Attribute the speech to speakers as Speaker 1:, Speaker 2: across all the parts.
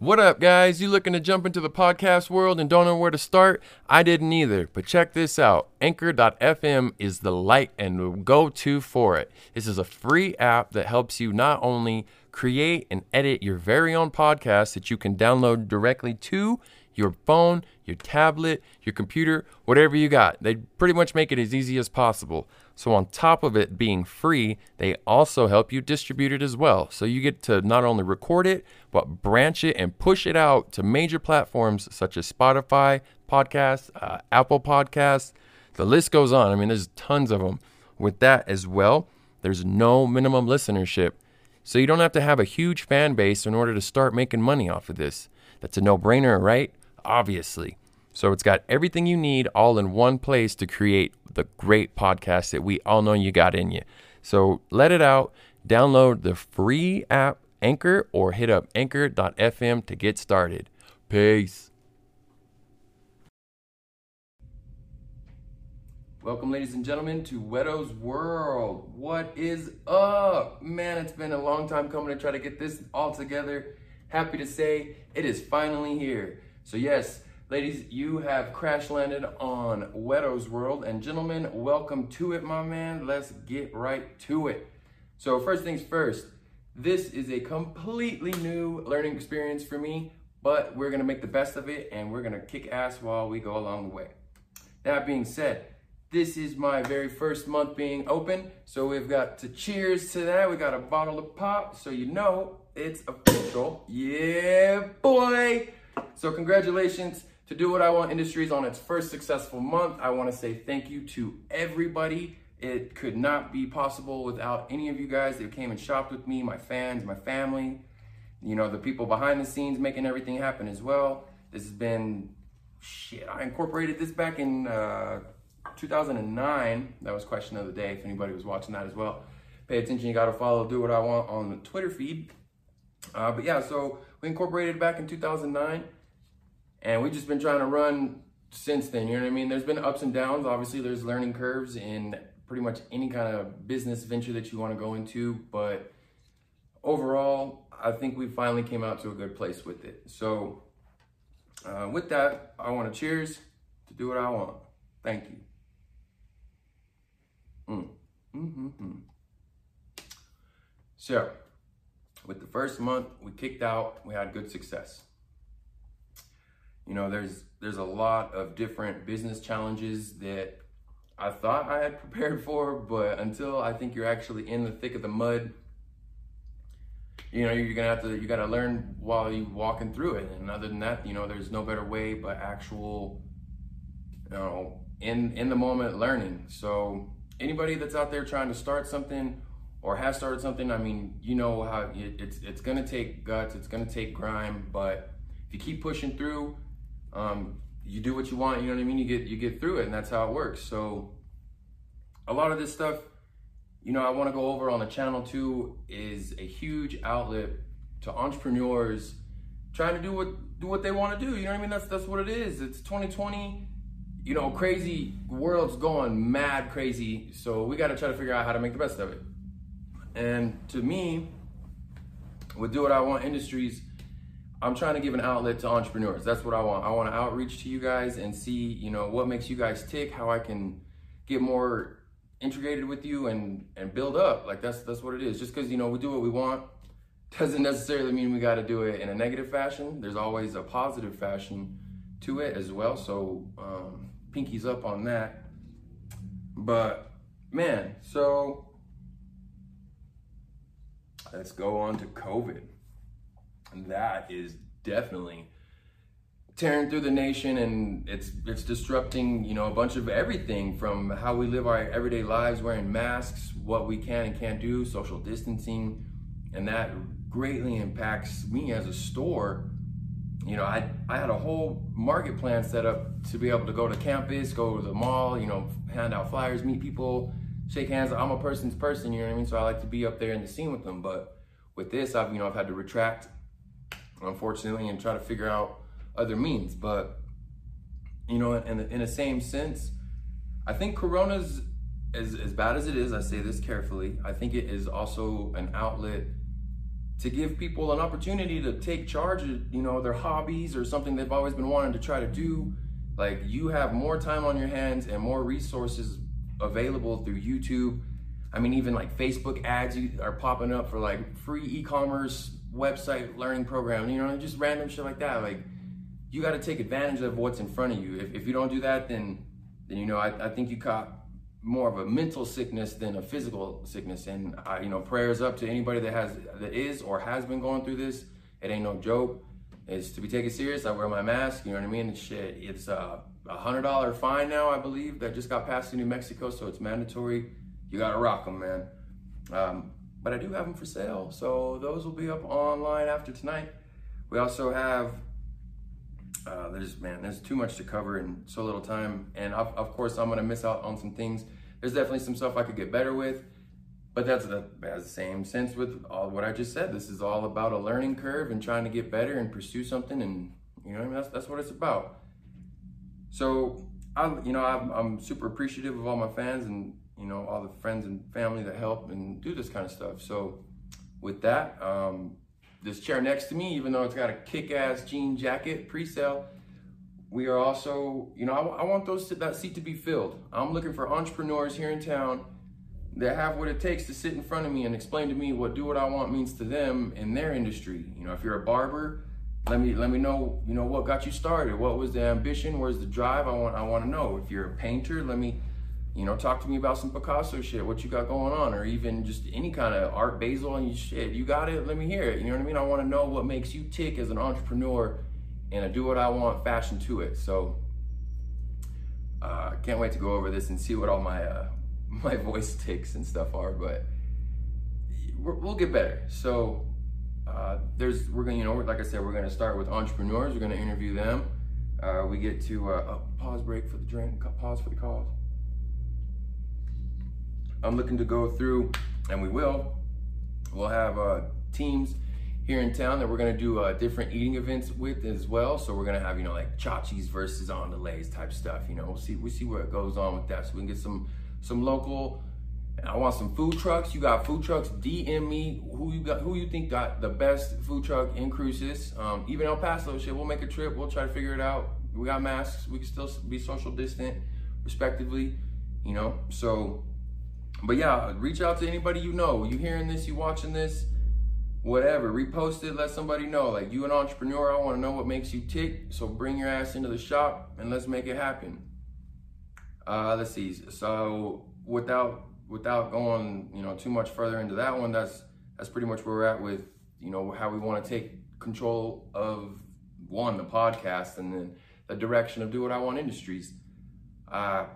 Speaker 1: What up, guys? You looking to jump into the podcast world and don't know where to start? I didn't either, but check this out. Anchor.fm is the light and go to for it. This is a free app that helps you not only create and edit your very own podcast that you can download directly to your phone, your tablet, your computer, whatever you got. They pretty much make it as easy as possible. So, on top of it being free, they also help you distribute it as well. So, you get to not only record it, but branch it and push it out to major platforms such as Spotify, podcasts, uh, Apple Podcasts. The list goes on. I mean, there's tons of them. With that as well, there's no minimum listenership. So, you don't have to have a huge fan base in order to start making money off of this. That's a no brainer, right? Obviously. So it's got everything you need all in one place to create the great podcast that we all know you got in you. So let it out. Download the free app Anchor or hit up anchor.fm to get started. Peace. Welcome, ladies and gentlemen, to Whetto's World. What is up? Man, it's been a long time coming to try to get this all together. Happy to say it is finally here. So, yes, ladies, you have crash landed on Whetto's World. And, gentlemen, welcome to it, my man. Let's get right to it. So, first things first, this is a completely new learning experience for me, but we're to make the best of it and we're to kick ass while we go along the way. That being said, this is my very first month being open, so we've got to cheers to that. We got a bottle of pop, so you know it's official. Yeah, boy! So, congratulations to Do What I Want Industries on its first successful month. I want to say thank you to everybody. It could not be possible without any of you guys that came and shopped with me, my fans, my family, you know, the people behind the scenes making everything happen as well. This has been shit. I incorporated this back in uh, 2009. That was question of the day. If anybody was watching that as well, pay attention. You got to follow Do What I Want on the Twitter feed. Uh, but yeah, so we incorporated back in 2009, and we've just been trying to run since then. You know what I mean? There's been ups and downs. Obviously, there's learning curves in pretty much any kind of business venture that you want to go into, but overall, I think we finally came out to a good place with it. So, uh, with that, I want to cheers to do what I want. Thank you. Mm. Mm-hmm. So, with the first month, we kicked out. We had good success. You know, there's there's a lot of different business challenges that I thought I had prepared for, but until I think you're actually in the thick of the mud, you know, you're gonna have to you gotta learn while you're walking through it. And other than that, you know, there's no better way but actual, you know, in in the moment learning. So anybody that's out there trying to start something or has started something, I mean, you know how it, it's it's gonna take guts, it's gonna take grime, but if you keep pushing through, um, you do what you want. You know what I mean? You get you get through it, and that's how it works. So a lot of this stuff, you know, I want to go over on the channel too, is a huge outlet to entrepreneurs trying to do what do what they want to do. You know what I mean? That's that's what it is. It's 2020 you know, crazy world's going mad crazy. So we got to try to figure out how to make the best of it. And to me, with Do What I Want Industries, I'm trying to give an outlet to entrepreneurs. That's what I want. I want to outreach to you guys and see, you know, what makes you guys tick, how I can get more integrated with you and and build up. Like that's that's what it is. Just because you know we do what we want doesn't necessarily mean we got to do it in a negative fashion. There's always a positive fashion to it as well. So um, pinkies up on that. But man, so let's go on to COVID. And that is definitely tearing through the nation and it's it's disrupting, you know, a bunch of everything from how we live our everyday lives, wearing masks, what we can and can't do, social distancing, and that greatly impacts me as a store. You know, I I had a whole market plan set up to be able to go to campus, go to the mall, you know, hand out flyers, meet people, shake hands. I'm a person's person, you know what I mean? So I like to be up there in the scene with them. But with this, I've you know I've had to retract, unfortunately, and try to figure out other means. But you know, in in the same sense, I think Corona's as as bad as it is. I say this carefully. I think it is also an outlet to give people an opportunity to take charge of, you know, their hobbies or something they've always been wanting to try to do. Like you have more time on your hands and more resources available through YouTube. I mean, even like Facebook ads are popping up for like free e-commerce website learning program, you know, just random shit like that. Like you got to take advantage of what's in front of you. If, if you don't do that, then, then, you know, I, I think you caught more of a mental sickness than a physical sickness. And I, you know, prayers up to anybody that has that is or has been going through this. It ain't no joke. It's to be taken serious. I wear my mask. You know what I mean? Shit, it's uh, a hundred dollar fine now, I believe, that just got passed in New Mexico, so it's mandatory. You gotta rock them, man. Um, but I do have them for sale, so those will be up online after tonight. We also have uh, there's man, there's too much to cover in so little time, and of, of, course I'm gonna miss out on some things. There's definitely some stuff I could get better with, but that's the, that's the same sense with all what I just said. This is all about a learning curve and trying to get better and pursue something, and you know that's that's what it's about. So I'm you know I'm, I'm super appreciative of all my fans and you know all the friends and family that help and do this kind of stuff. So with that. Um, this chair next to me, even though it's got a kick-ass jean jacket pre-sale, we are also, you know, I, I want those to, that seat to be filled. I'm looking for entrepreneurs here in town that have what it takes to sit in front of me and explain to me what do what I want means to them in their industry. You know, if you're a barber, let me let me know, you know, what got you started. What was the ambition? Where's the drive? I want I want to know. If you're a painter, let me you know, talk to me about some Picasso shit, what you got going on, or even just any kind of art Basel and shit. You got it, let me hear it. You know what I mean? I want to know what makes you tick as an entrepreneur and I do what I want, fashion to it. So uh, can't wait to go over this and see what all my uh, my voice ticks and stuff are, but we will get better. So uh, there's we're gonna you know like I said we're gonna start with entrepreneurs. We're gonna interview them. Uh, we get to uh, oh, pause break for the drink. Pause for the cause. I'm looking to go through, and we will, we'll have uh, teams here in town that we're gonna do uh, different eating events with as well. So we're gonna have, you know, like Chachi's versus on the lays type stuff, you know, we'll see, we'll see what goes on with that. So we can get some, some local, I want some food trucks. You got food trucks, DM me who you got, who you think got the best food truck in Cruces. Um, even El Paso shit, we'll make a trip. We'll try to figure it out. We got masks. We can still be social distant respectively, you know? So but yeah, reach out to anybody you know. You hearing this, you watching this, whatever. Repost it, let somebody know. Like you an entrepreneur, I want to know what makes you tick. So bring your ass into the shop and let's make it happen. Uh, let's see. So without without going, you know, too much further into that one, that's that's pretty much where we're at with, you know, how we want to take control of one, the podcast, and then the direction of Do What I Want Industries. Uh,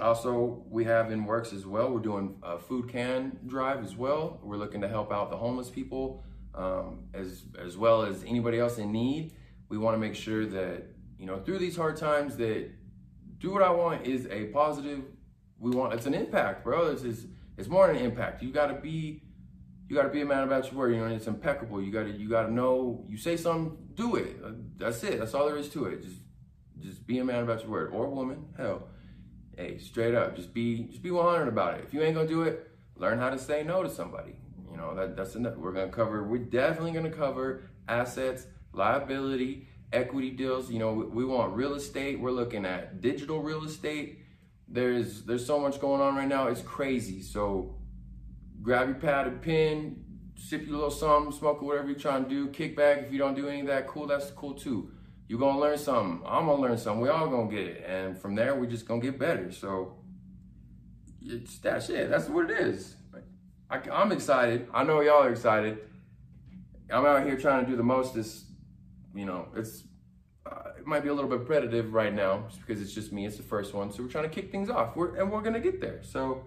Speaker 1: also, we have in works as well. We're doing a food can drive as well. We're looking to help out the homeless people um, as as well as anybody else in need. We want to make sure that you know through these hard times that do what I want is a positive. We want it's an impact, bro. This is it's more than an impact. You got to be you got to be a man about your word. You know, it's impeccable. You got to you got to know. You say something, do it. That's it. That's all there is to it. Just just be a man about your word or woman. Hell hey, straight up, just be just be 100 about it. If you ain't gonna do it, learn how to say no to somebody. You know that that's enough. We're gonna cover. We're definitely gonna cover assets, liability, equity deals. You know, we, we want real estate. We're looking at digital real estate. There's there's so much going on right now. It's crazy. So grab your pad and pen, sip your little something, smoke or whatever you're trying to do. Kick back. If you don't do any of that, cool. That's cool too you're gonna learn something. I'm gonna learn something. We all gonna get it, and from there we're just gonna get better. So it's shit. That's what it is. I, am excited. I know y'all are excited. I'm out here trying to do the most. This, you know, it's it might be a little bit repetitive right now, just because it's just me. It's the first one, so we're trying to kick things off. We're and we're gonna get there. So.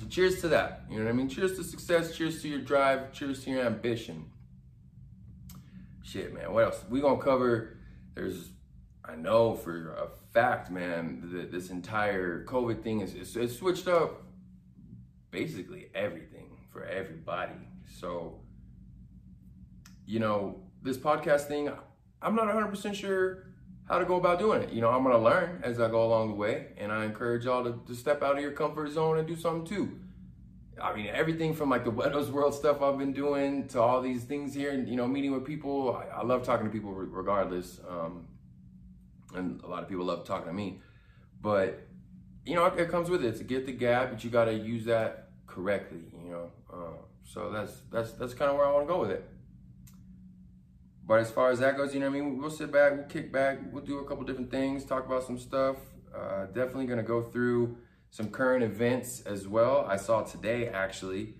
Speaker 1: So cheers to that. You know what I mean? Cheers to success. Cheers to your drive. Cheers to your ambition shit, man, what else? We gonna cover. There's, I know for a fact, man, that this entire COVID thing is it's, it's switched up basically everything for everybody. So, you know, this podcast thing, I'm not 100% sure how to go about doing it. You know, I'm gonna learn as I go along the way, and I encourage y'all to, to step out of your comfort zone and do something too. I mean, everything from like the Whetto's World stuff I've been doing to all these things here, and you know, meeting with people. I, I love talking to people regardless, um, and a lot of people love talking to me. But you know, it, comes with it. To get the gap, but you got to use that correctly. You know, uh, so that's that's that's kind of where I want to go with it. But as far as that goes, you know what I mean? We'll sit back, we'll kick back, we'll do a couple different things, talk about some stuff. Uh, definitely going to go through some current events as well. I saw today actually,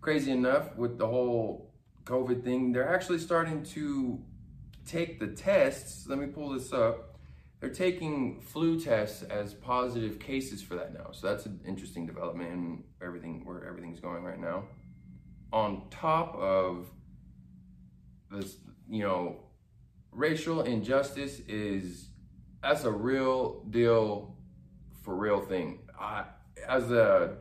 Speaker 1: crazy enough, with the whole COVID thing, they're actually starting to take the tests. Let me pull this up. They're taking flu tests as positive cases for that now. So that's an interesting development in everything where everything's going right now. On top of this you know, racial injustice is that's a real deal for real thing. I as a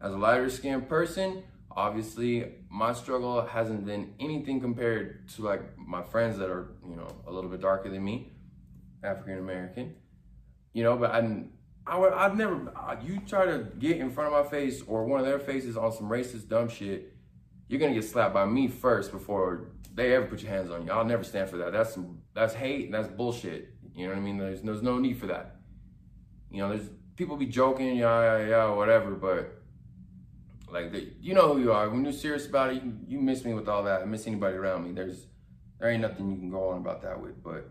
Speaker 1: as a lighter skinned person, obviously my struggle hasn't been anything compared to like my friends that are, you know, a little bit darker than me, African American. You know, but I I would, I've never, you try to get in front of my face or one of their faces on some racist dumb shit, you're gonna get slapped by me first before they ever put your hands on you. I'll never stand for that. That's that's hate and that's bullshit. You know what I mean? There's there's no need for that. You know, there's people be joking, yeah, yeah, yeah, whatever, but like the, you know who you are. When you're serious about it, you, you miss me with all that. I miss anybody around me. There's there ain't nothing you can go on about that with. But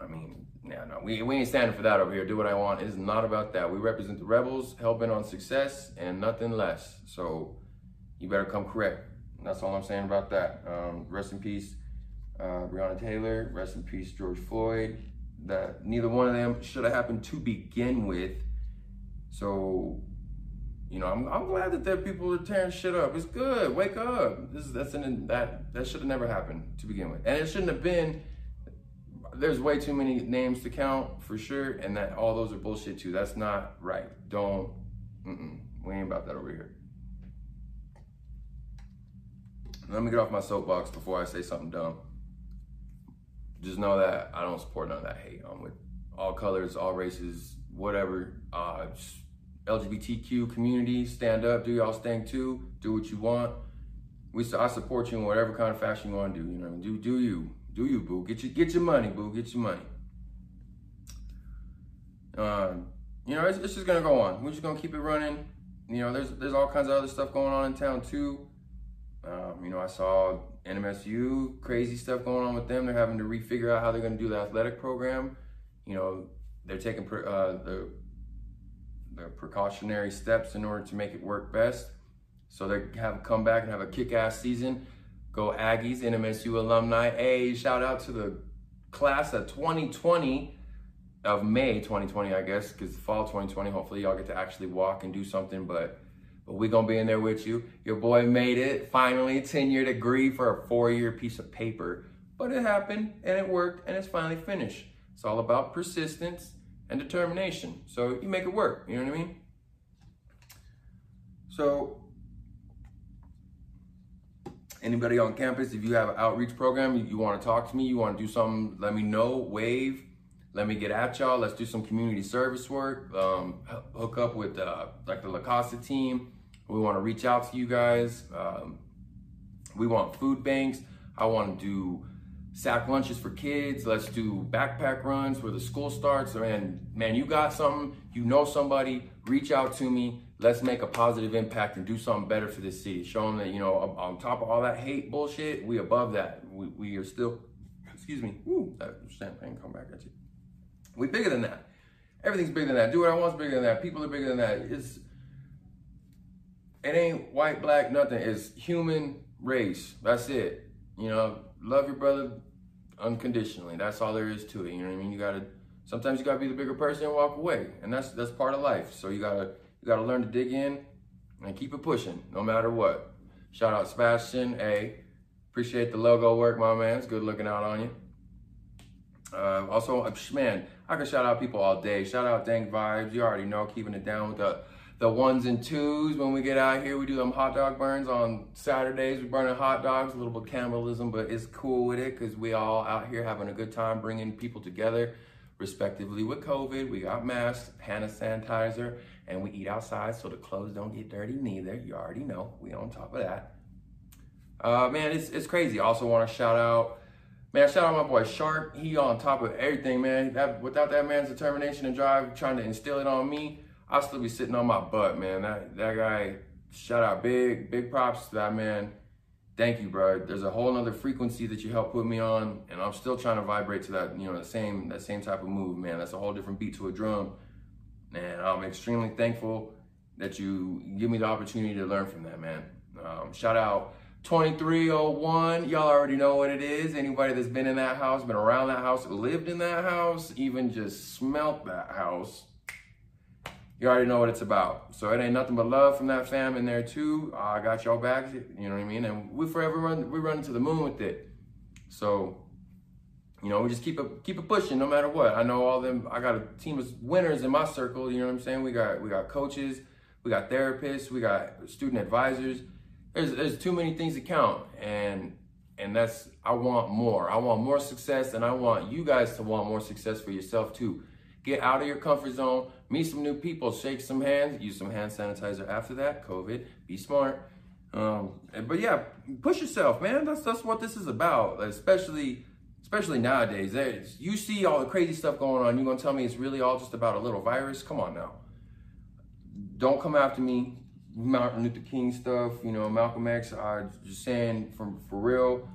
Speaker 1: I mean, yeah, no, we we ain't standing for that over here. Do what I want. It's not about that. We represent the rebels, helping on success and nothing less. So you better come correct. That's all I'm saying about that. Um, rest in peace, uh, Breonna Taylor. Rest in peace, George Floyd. That neither one of them should have happened to begin with. So, you know, I'm, I'm glad that there people are tearing shit up. It's good. Wake up. This that's an, that that should have never happened to begin with, and it shouldn't have been. There's way too many names to count for sure, and that all those are bullshit too. That's not right. Don't. we ain't about that over here. Let me get off my soapbox before I say something dumb. Just know that I don't support none of that hate. I'm with all colors, all races, whatever. Uh, LGBTQ community, stand up, do y'all thing too, do what you want. We I support you in whatever kind of fashion you want to do. You know, do do you, do you, boo? Get your get your money, boo. Get your money. Um, you know, it's, it's just gonna go on. We're just gonna keep it running. You know, there's there's all kinds of other stuff going on in town too. Um, you know, I saw NMSU, crazy stuff going on with them. They're having to refigure out how they're going to do the athletic program. You know, they're taking uh, the the precautionary steps in order to make it work best. So they have come back and have a kick-ass season. Go Aggies, NMSU alumni. Hey, shout out to the class of 2020 of May 2020, I guess, because fall 2020. Hopefully, y'all get to actually walk and do something. But but we're gonna be in there with you. Your boy made it finally, 10 year degree for a four year piece of paper. But it happened and it worked and it's finally finished. It's all about persistence and determination. So you make it work, you know what I mean? So, anybody on campus, if you have an outreach program, you, you want to talk to me, you want to do something, let me know, wave, let me get at y'all. Let's do some community service work. Um, hook up with uh, like the La Casa team. We want to reach out to you guys. Um, we want food banks. I want to do sack lunches for kids. Let's do backpack runs where the school starts. And man, you got something, you know somebody, reach out to me. Let's make a positive impact and do something better for this city. Show them that, you know, on top of all that hate bullshit, we above that. We, we are still, excuse me, ooh, that champagne come back at you. We bigger than that. Everything's bigger than that. Do what I want's bigger than that. People are bigger than that. It's it ain't white, black, nothing. It's human race. That's it. You know, love your brother unconditionally. That's all there is to it. You know what I mean? You gotta sometimes you gotta be the bigger person and walk away. And that's that's part of life. So you gotta you gotta learn to dig in and keep it pushing, no matter what. Shout out Sebastian. A. Appreciate the logo work, my man. It's good looking out on you. Uh, also, uh, man, I can shout out people all day. Shout out Dank Vibes. You already know, keeping it down with the the ones and twos. When we get out here, we do them hot dog burns on Saturdays. We're burning hot dogs, a little bit of cannibalism, but it's cool with it because we all out here having a good time, bringing people together, respectively with COVID. We got masks, hand sanitizer, and we eat outside so the clothes don't get dirty neither. You already know. We on top of that. Uh, man, it's, it's crazy. Also want to shout out, man, shout out my boy Shark. He on top of everything, man. That Without that man's determination and drive, trying to instill it on me, I'll still be sitting on my butt, man. That, that guy, shout out big, big props to that man. Thank you, bro. There's a whole other frequency that you helped put me on, and I'm still trying to vibrate to that, you know, the same that same type of move, man. That's a whole different beat to a drum. And I'm extremely thankful that you give me the opportunity to learn from that, man. Um, shout out 2301. Y'all already know what it is. Anybody that's been in that house, been around that house, lived in that house, even just smelt that house, you already know what it's about. So it ain't nothing but love from that fam in there too. I got y'all back, you know what I mean? And we forever run, we run to the moon with it. So, you know, we just keep it keep it pushing no matter what. I know all them. I got a team of winners in my circle. You know what I'm saying? We got we got coaches, we got therapists, we got student advisors there's there's too many things to count and and that's I want more. I want more success and I want you guys to want more success for yourself too. Get out of your comfort zone, meet some new people, shake some hands, use some hand sanitizer after that, COVID, be smart. Um, but yeah, push yourself, man. That's that's what this is about, especially especially nowadays. There's, you see all the crazy stuff going on. You're gonna tell me it's really all just about a little virus? Come on now. Don't come after me. Martin Luther King stuff, you know, Malcolm X, I just saying from for real,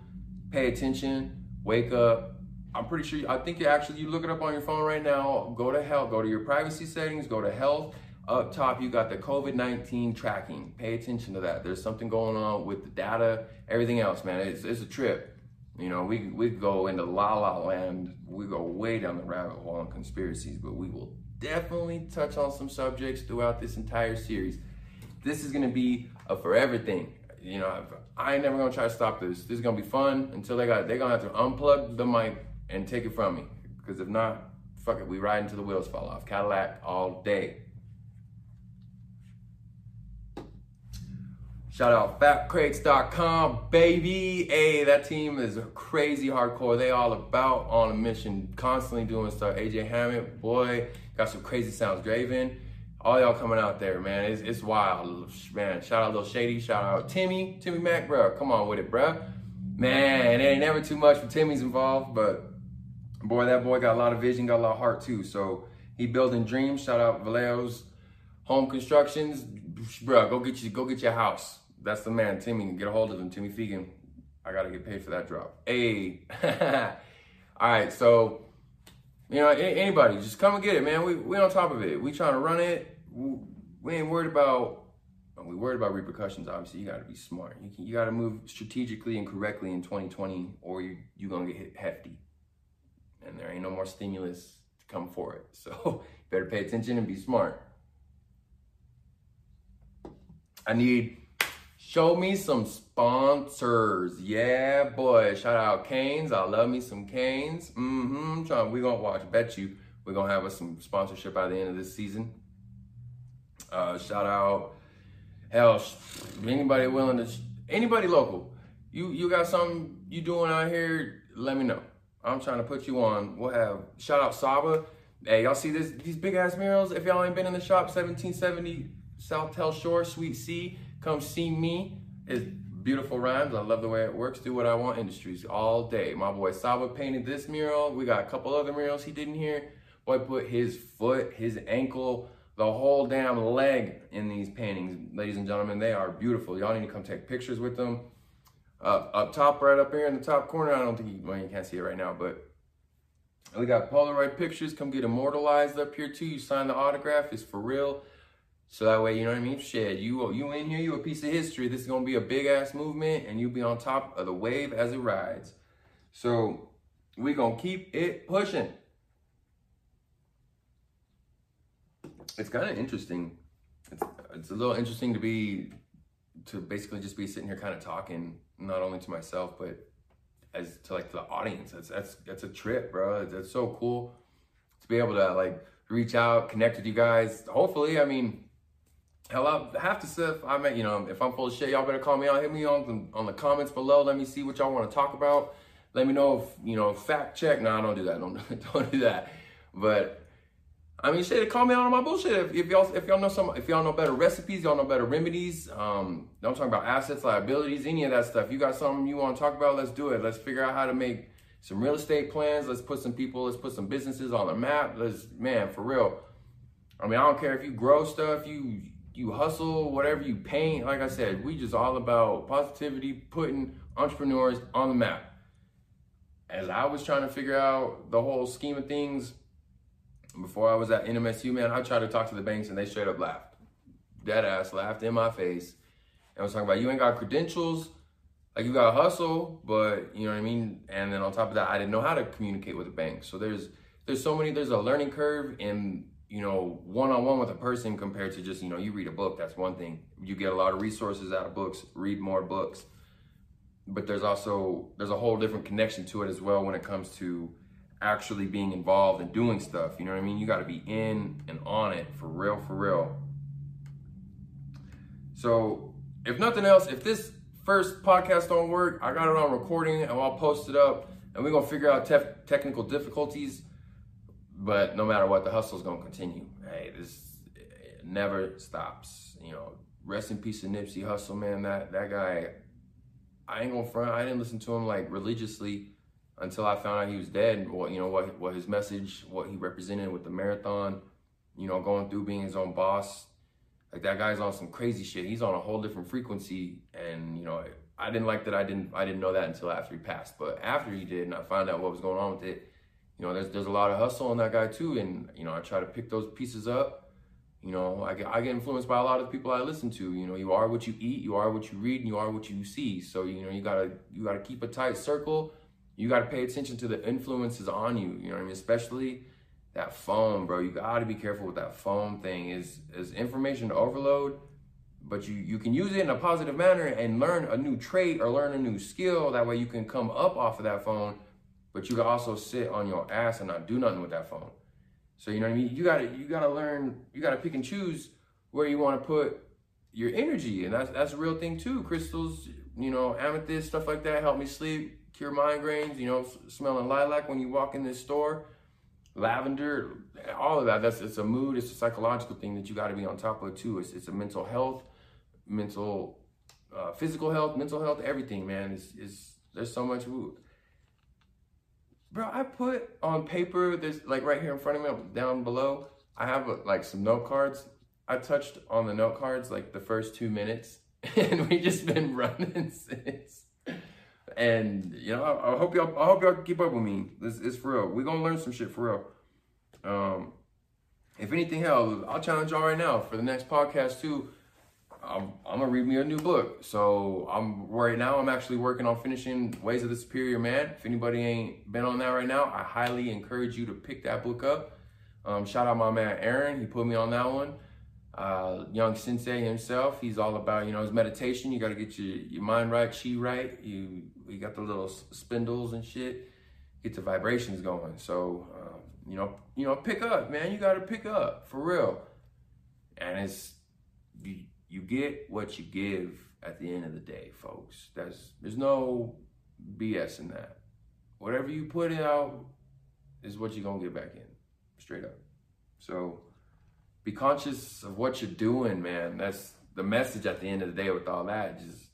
Speaker 1: pay attention, wake up. I'm pretty sure, I think you actually, you look it up on your phone right now, go to health, go to your privacy settings, go to health. Up top, you got the COVID-19 tracking. Pay attention to that. There's something going on with the data, everything else, man. It's, it's a trip. You know, we, we go into la la land. We go way down the rabbit hole on conspiracies, but we will definitely touch on some subjects throughout this entire series. This is gonna be a forever thing. You know, I ain't never gonna try to stop this. This is gonna be fun until they got they're gonna have to unplug the mic and take it from me. Because if not, fuck it, we ride until the wheels fall off. Cadillac all day. Shout out fatcrates.com, baby. Hey, that team is crazy hardcore. They all about on a mission, constantly doing stuff. AJ Hammett, boy, got some crazy sounds. Draven, all y'all coming out there, man. It's, it's wild, man. Shout out Little Shady. Shout out Timmy, Timmy Mac, bro. Come on with it, bro. Man, it ain't never too much for Timmy's involved, but boy, that boy got a lot of vision, got a lot of heart too. So he building dreams. Shout out Vallejo's Home Constructions, bro. Go get you, go get your house. That's the man, Timmy. Get a hold of him, Timmy Fegan. I gotta get paid for that drop. Hey, all right. So you know, anybody, just come and get it, man. We we on top of it. We trying to run it. We ain't worried about. We worried about repercussions. Obviously, you got to be smart. You you got to move strategically and correctly in 2020, or you you gonna get hit hefty. And there ain't no more stimulus to come for it. So better pay attention and be smart. I need Show me some sponsors. Yeah, boy. Shout out Canes. I love me some Canes. Mm-hmm. Trying, we gonna watch. Bet you we're gonna have us some sponsorship by the end of this season. Uh, shout out, hell, anybody willing to, anybody local. You you got something you doing out here? Let me know. I'm trying to put you on. We'll have shout out Saba. Hey, y'all see this these big ass murals? If y'all ain't been in the shop, 1770 South Telshor, Suite C. Come see me. It's beautiful rhymes. I love the way it works. Do what I want industries all day. My boy Saba painted this mural. We got a couple other murals he did not here. Boy put his foot, his ankle, the whole damn leg in these paintings. Ladies and gentlemen, they are beautiful. Y'all need to come take pictures with them. Up, up top, right up here in the top corner. I don't think you, well, you can't see it right now, but we got Polaroid pictures. Come get immortalized up here too. You sign the autograph. It's for real. So that way, you know what I mean? Shit, you you in here, you a piece of history. This is gonna be a big ass movement, and you'll be on top of the wave as it rides. So we gonna keep it pushing. It's kind of interesting. It's it's a little interesting to be to basically just be sitting here kind of talking, not only to myself, but as to like to the audience. That's that's that's a trip, bro. That's so cool to be able to like reach out, connect with you guys. Hopefully, I mean Hell, I have to say, I mean, you know, if I'm full of shit, y'all better call me out. Hit me on the, on the comments below. Let me see what y'all want to talk about. Let me know if, you know, fact check. No, I don't do that. Don't, don't do that. But I mean, shit, out on my bullshit. If, if y'all if y'all know some if y'all know better recipes, y'all know better remedies. Um, don't talk about assets, liabilities, any of that stuff. You got something you want to talk about? Let's do it. Let's figure out how to make some real estate plans. Let's put some people. Let's put some businesses on the map. Let's man for real. I mean, I don't care if you grow stuff, you you hustle, whatever you paint. Like I said, we just all about positivity, putting entrepreneurs on the map. As I was trying to figure out the whole scheme of things before I was at NMSU, man, I tried to talk to the banks and they straight up laughed. Dead ass laughed in my face. And was talking about you ain't got credentials, like you got a hustle, but you know what I mean? And then on top of that, I didn't know how to communicate with the bank. So there's there's so many, there's a learning curve in you know, one on one with a person compared to just, you know, you read a book, that's one thing. You get a lot of resources out of books, read more books. But there's also there's a whole different connection to it as well when it comes to actually being involved and doing stuff. You know what I mean? You got to be in and on it for real, for real. So, if nothing else, if this first podcast don't work, I got it on recording and I'll post it up and we're going to figure out te- technical difficulties but no matter what, the hustle is gonna continue. Hey, this never stops. You know, rest in peace to Nipsey Hussle, man. That that guy, I ain't gonna front. I didn't listen to him like religiously until I found out he was dead. What you know, what what his message, what he represented with the marathon. You know, going through being his own boss. Like that guy's on some crazy shit. He's on a whole different frequency, and you know, I didn't like that. I didn't I didn't know that until after he passed. But after he did, and I found out what was going on with it you know, there's there's a lot of hustle in that guy too, and you know, I try to pick those pieces up. You know, I get I get influenced by a lot of people I listen to. You know, you are what you eat, you are what you read, and you are what you see. So you know, you gotta you gotta keep a tight circle. You gotta pay attention to the influences on you. You know what I mean? Especially that phone, bro. You gotta be careful with that phone thing. Is is information overload, but you you can use it in a positive manner and learn a new trait or learn a new skill. That way, you can come up off of that phone but you can also sit on your ass and not do nothing with that phone. So you know what I mean? You gotta you gotta learn, you gotta pick and choose where you wanna put your energy. And that's that's a real thing too. Crystals, you know, amethyst, stuff like that help me sleep, cure migraines, you know, smelling lilac when you walk in this store. Lavender, all of that. That's it's a mood, it's a psychological thing that you gotta be on top of too. It's it's a mental health, mental uh, physical health, mental health, everything, man. Is is there's so much Bro, I put on paper this like right here in front of me, down below. I have like some note cards. I touched on the note cards like the first two minutes, and we just been running since. And you know, I, I hope y'all, I hope y'all keep up with me. This is for real. We gonna learn some shit for real. Um, if anything else, I'll challenge y'all right now for the next podcast too. I'm, I'm, gonna read me a new book. So I'm right now. I'm actually working on finishing Ways of the Superior Man. If anybody ain't been on that right now, I highly encourage you to pick that book up. Um, shout out my man Aaron. He put me on that one. Uh, young sensei himself. He's all about you know his meditation. You got to get your, your mind right, chi right. You you got the little spindles and shit. Get the vibrations going. So uh, you know you know pick up, man. You got to pick up for real. And it's you, you get what you give at the end of the day, folks. That's there's no BS in that. Whatever you put out is what you're gonna get back in, straight up. So be conscious of what you're doing, man. That's the message at the end of the day with all that. Just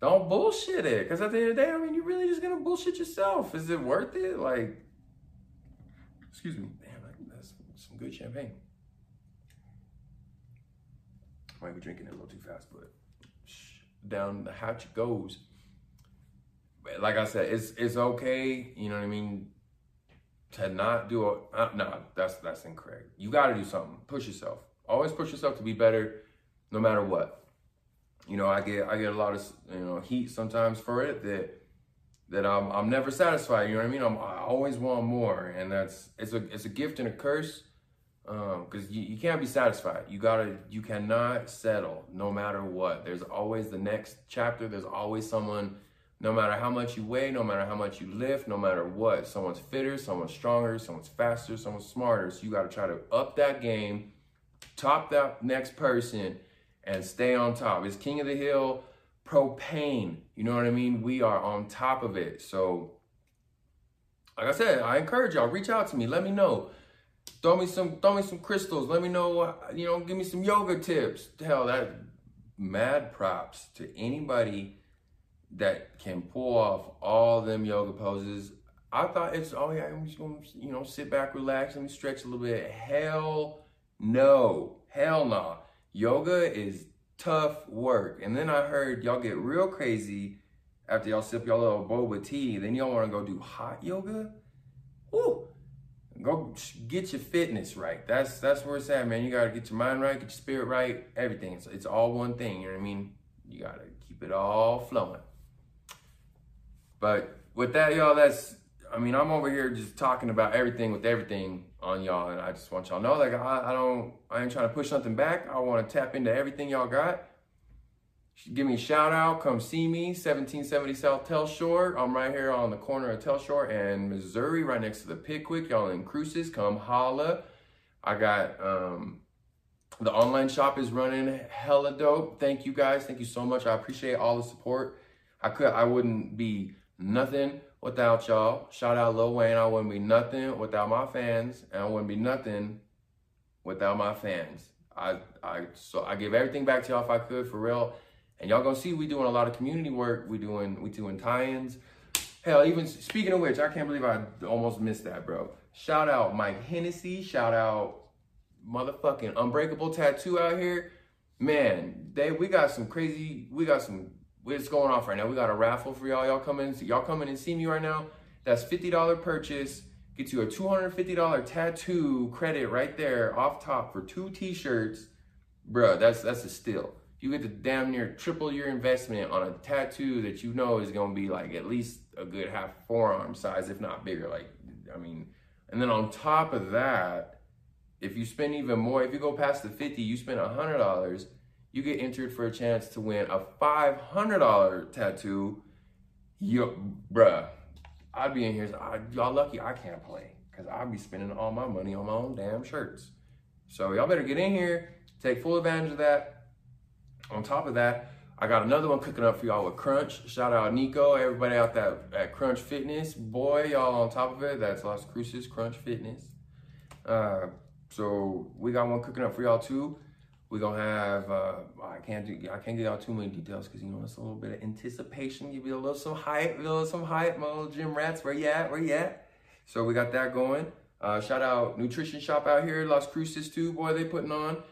Speaker 1: don't bullshit it. Cause at the end of the day, I mean, you're really just gonna bullshit yourself. Is it worth it? Like, excuse me, damn, that's some good champagne. Might be drinking it a little too fast, but down the hatch goes. Like I said, it's it's okay. You know what I mean. To not do a uh, no, that's that's incorrect. You got to do something. Push yourself. Always push yourself to be better, no matter what. You know, I get I get a lot of you know heat sometimes for it that that I'm I'm never satisfied. You know what I mean? I'm, I always want more, and that's it's a it's a gift and a curse because um, you, you can't be satisfied you gotta you cannot settle no matter what there's always the next chapter there's always someone no matter how much you weigh no matter how much you lift no matter what someone's fitter someone's stronger someone's faster someone's smarter. So you got to try to up that game top that next person and stay on top. It's king of the hill propane. You know what i mean? We are on top of it. So like i said i encourage y'all reach out to me. Let me know. Throw me some throw me some crystals. Let me know, you know, give me some yoga tips. Hell, that mad props to anybody that can pull off all them yoga poses. I thought it's oh yeah, I'm just gonna you know sit back, relax, let me stretch a little bit. Hell no, hell no. Yoga is tough work. And then I heard y'all get real crazy after y'all sip your little boba tea. Then y'all want to go do hot yoga. Woo! Go get your fitness right. That's that's where it's at, man. You gotta get your mind right, get your spirit right, everything. It's, it's all one thing. You know what I mean? You gotta keep it all flowing. But with that, y'all, that's I mean, I'm over here just talking about everything with everything on y'all, and I just want y'all know, like, I, I don't, I ain't trying to push something back. I want to tap into everything y'all got. Give me a shout out. Come see me, 1770 South Telshor. I'm right here on the corner of Telshor and Missouri, right next to the Pickwick. Y'all in Cruces, come holla. I got um, the online shop is running hella dope. Thank you guys. Thank you so much. I appreciate all the support. I could, I wouldn't be nothing without y'all. Shout out Lil Wayne. I wouldn't be nothing without my fans, and I wouldn't be nothing without my fans. I I so I give everything back to y'all if I could for real. And y'all gonna see we doing a lot of community work. We doing we doing tie-ins. Hell, even speaking of which, I can't believe I almost missed that, bro. Shout out Mike Hennessy. Shout out motherfucking Unbreakable Tattoo out here. Man, they we got some crazy. We got some what's going off right now. We got a raffle for y'all. Y'all come in, y'all come in and see me right now. That's $50 purchase. Gets you a $250 tattoo credit right there off top for two t-shirts. Bruh, that's that's a steal. You get to damn near triple your investment on a tattoo that you know is gonna be like at least a good half forearm size, if not bigger. Like, I mean, and then on top of that, if you spend even more, if you go past the 50, you spend a hundred dollars you get entered for a chance to win a $500 tattoo. Yo, bruh, I'd be in here, I, y'all lucky I can't play because I'd be spending all my money on my own damn shirts. So y'all better get in here, take full advantage of that. On top of that, I got another one cooking up for y'all with Crunch. Shout out Nico, everybody out that at Crunch Fitness. Boy, y'all on top of it. That's Las Cruces Crunch Fitness. Uh, so we got one cooking up for y'all too. We're gonna have uh, I can't do I can't get out too many details because you know it's a little bit of anticipation. Give you a little some hype, a little some hype, my little gym rats. Where you at? Where you at? So we got that going. Uh, shout out Nutrition Shop out here, Las Cruces too. Boy, they putting on.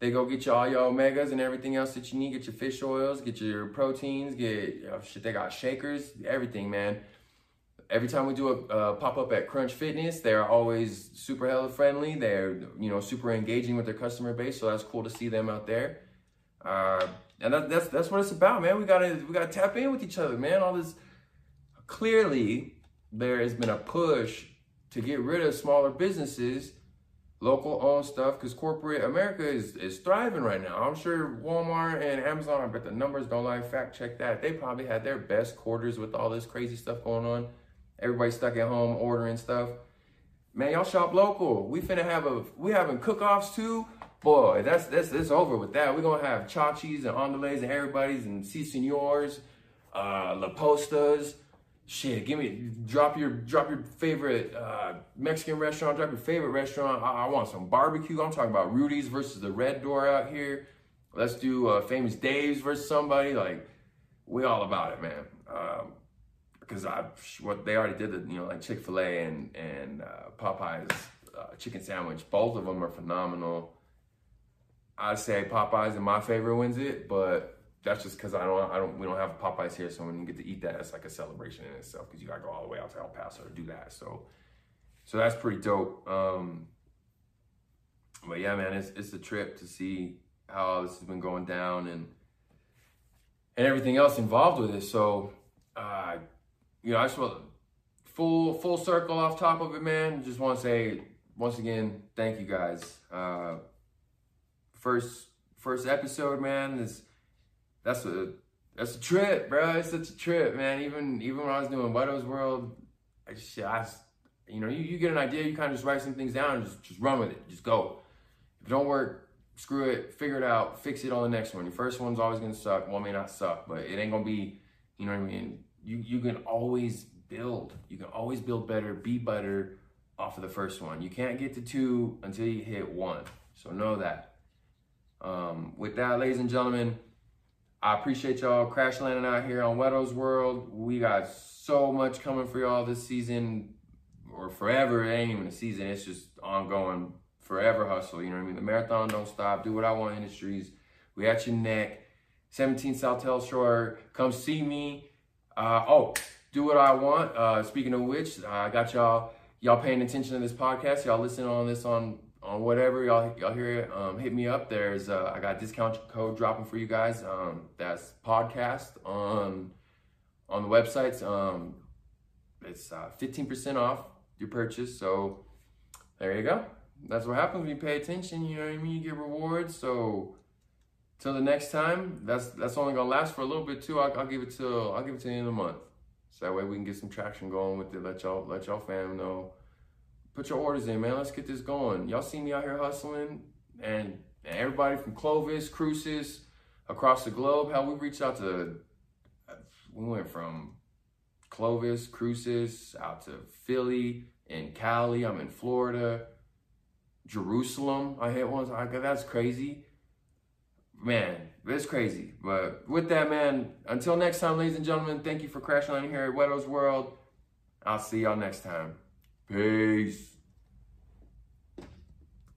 Speaker 1: They go get you all your omegas and everything else that you need. Get your fish oils, get your proteins, get uh, shit. They got shakers, everything, man every time we do a uh, pop up at Crunch Fitness, they're always super hella friendly. They're you know super engaging with their customer base, so that's cool to see them out there. Uh, and that, that's that's what it's about, man. We gotta we gotta tap in with each other, man. All this clearly there has been a push to get rid of smaller businesses, local owned stuff, because corporate America is is thriving right now. I'm sure Walmart and Amazon, I bet the numbers don't lie. Fact check that. They probably had their best quarters with all this crazy stuff going on. Everybody stuck at home ordering stuff. Man, y'all shop local. We finna have a we having cook-offs too. Boy, that's that's that's over with that. We're gonna have chachis and andales and everybody's and si senors, uh, la postas. Shit, give me drop your drop your favorite uh, Mexican restaurant, drop your favorite restaurant. I, I, want some barbecue. I'm talking about Rudy's versus the Red Door out here. Let's do uh, Famous Dave's versus somebody. Like, we all about it, man. Um, because I what they already did the you know like Chick Fil A and and uh, Popeyes uh, chicken sandwich. Both of them are phenomenal. I say Popeyes and my favorite wins it, but that's just because I don't I don't we don't have Popeyes here. So when you get to eat that, it's like a celebration in itself because you gotta go all the way out to El Paso to do that. So so that's pretty dope. Um, but yeah, man, it's it's a trip to see how this has been going down and and everything else involved with it. So. Uh, you know, I just want full full circle off top of it, man. Just want to say once again, thank you guys. Uh, first first episode, man. Is that's a that's a trip, bro. It's such a trip, man. Even even when I was doing Whetto's World, I just, I you know, you, you get an idea, you kind of just write some things down and just just run with it, just go. If it don't work, screw it, figure it out, fix it on the next one. Your first one's always gonna suck. Well, may not suck, but it ain't gonna be, you know what I mean you you can always build. You can always build better, be better, off of the first one. You can't get to two until you hit one. So know that. Um, with that, ladies and gentlemen, I appreciate y'all crash landing out here on Whetto's World. We got so much coming for y'all this season or forever. It ain't even a season, it's just ongoing, forever hustle. You know what I mean? The marathon don't stop. Do what I want industries. We at your neck. 17 South Telshor. Come see me. Uh, oh, do what I want. Uh, speaking of which, I got y'all y'all paying attention to this podcast. Y'all listening on this on on whatever y'all y'all hear it. Um, hit me up. There's uh, I got discount code dropping for you guys. Um, that's podcast on on the websites. Um, it's uh, 15% off your purchase. So there you go. That's what happens when you pay attention. You know what I mean? You get rewards. So till the next time, that's that's only gonna last for a little bit too. I'll, I'll give it till I'll give it to the end of the month. So that way we can get some traction going with it. Let y'all let y'all fam know. Put your orders in, man. Let's get this going. Y'all see me out here hustling, and, and everybody from Clovis, Cruces, across the globe. How we reached out to. We went from Clovis, Cruces, out to Philly, and Cali. I'm in Florida, Jerusalem. I hit once. I that's crazy man, it's crazy. But with that, man, until next time, ladies and gentlemen, thank you for crashing on here at Whetto's World. I'll see y'all next time. Peace.